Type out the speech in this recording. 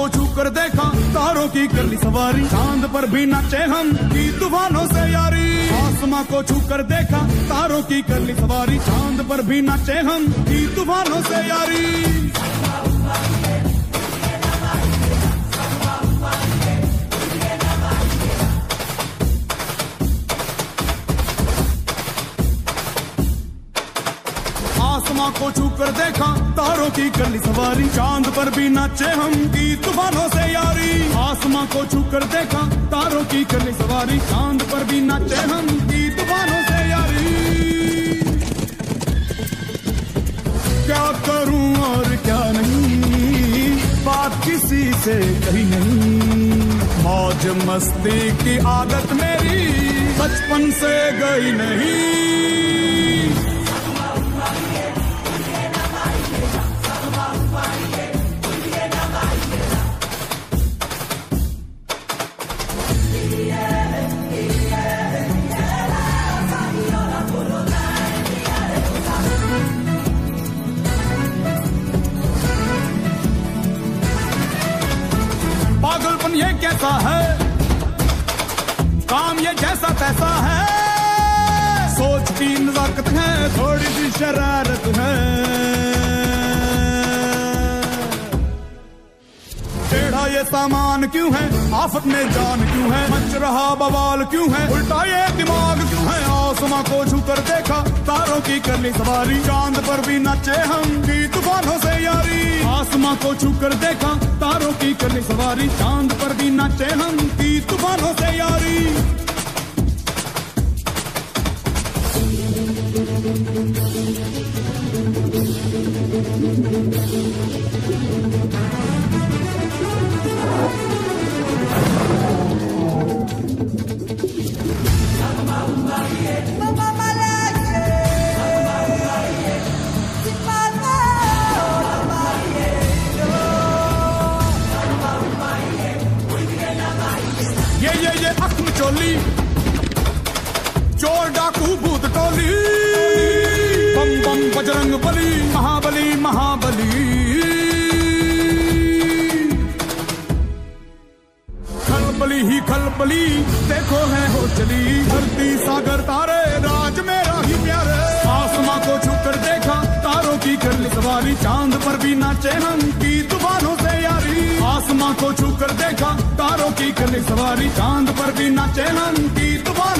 देखा, तारों की कर ली सवारी। चाँद पर भी नाचे हम की तूफानों से यारी। आसमां को छू कर देखा, तारों की कर ली सवारी। चाँद पर भी नाचे हम की तूफानों से यारी। आसमां को छू कर देखा, तारों की कर ली सवारी, चाँद पर भी नाचे हम की तूफानों से यारी। आसमां को छू कर देखा, तारों की कर ली सवारी, चाँद पर भी नाचे हम की तूफानों से यारी। क्या करूँ और क्या नहीं, बात किसी से कही नहीं। मौज मस्ती की आदत मेरी, बचपन से गई नहीं। ये कैसा है? काम ये जैसा तैसा है। सोच की नजाकत है, थोड़ी सी शरारत है। ये सामान क्यों है? आफत में जान क्यों है? मच रहा बवाल क्यों है? उल्टा ये दिमाग क्यों है? आसमां को छू कर देखा, तारों की करनी सवारी। चाँद पर भी नाचे हम की तूफानों से यारी। आसमां को छू कर देखा, तारों की करनी सवारी। चाँद पर भी नाचे हम की तूफानों से यारी। ये ये ये अख्म चोली। चोर डाकू भूत टोली। बम बम, बजरंग बली, महाबली महाबली। खलबली ही खलबली, देखो है हो चली धरती सागर तारे, राज मेरा ही प्यारे। आसमां को छू कर देखा, तारों की कर सवारी। चाँद पर भी नाचे हम की तूफानों से यारी। आसमां को छू कर देखा की कर सवारी चाँद पर भी नाचे हम तुम्हारा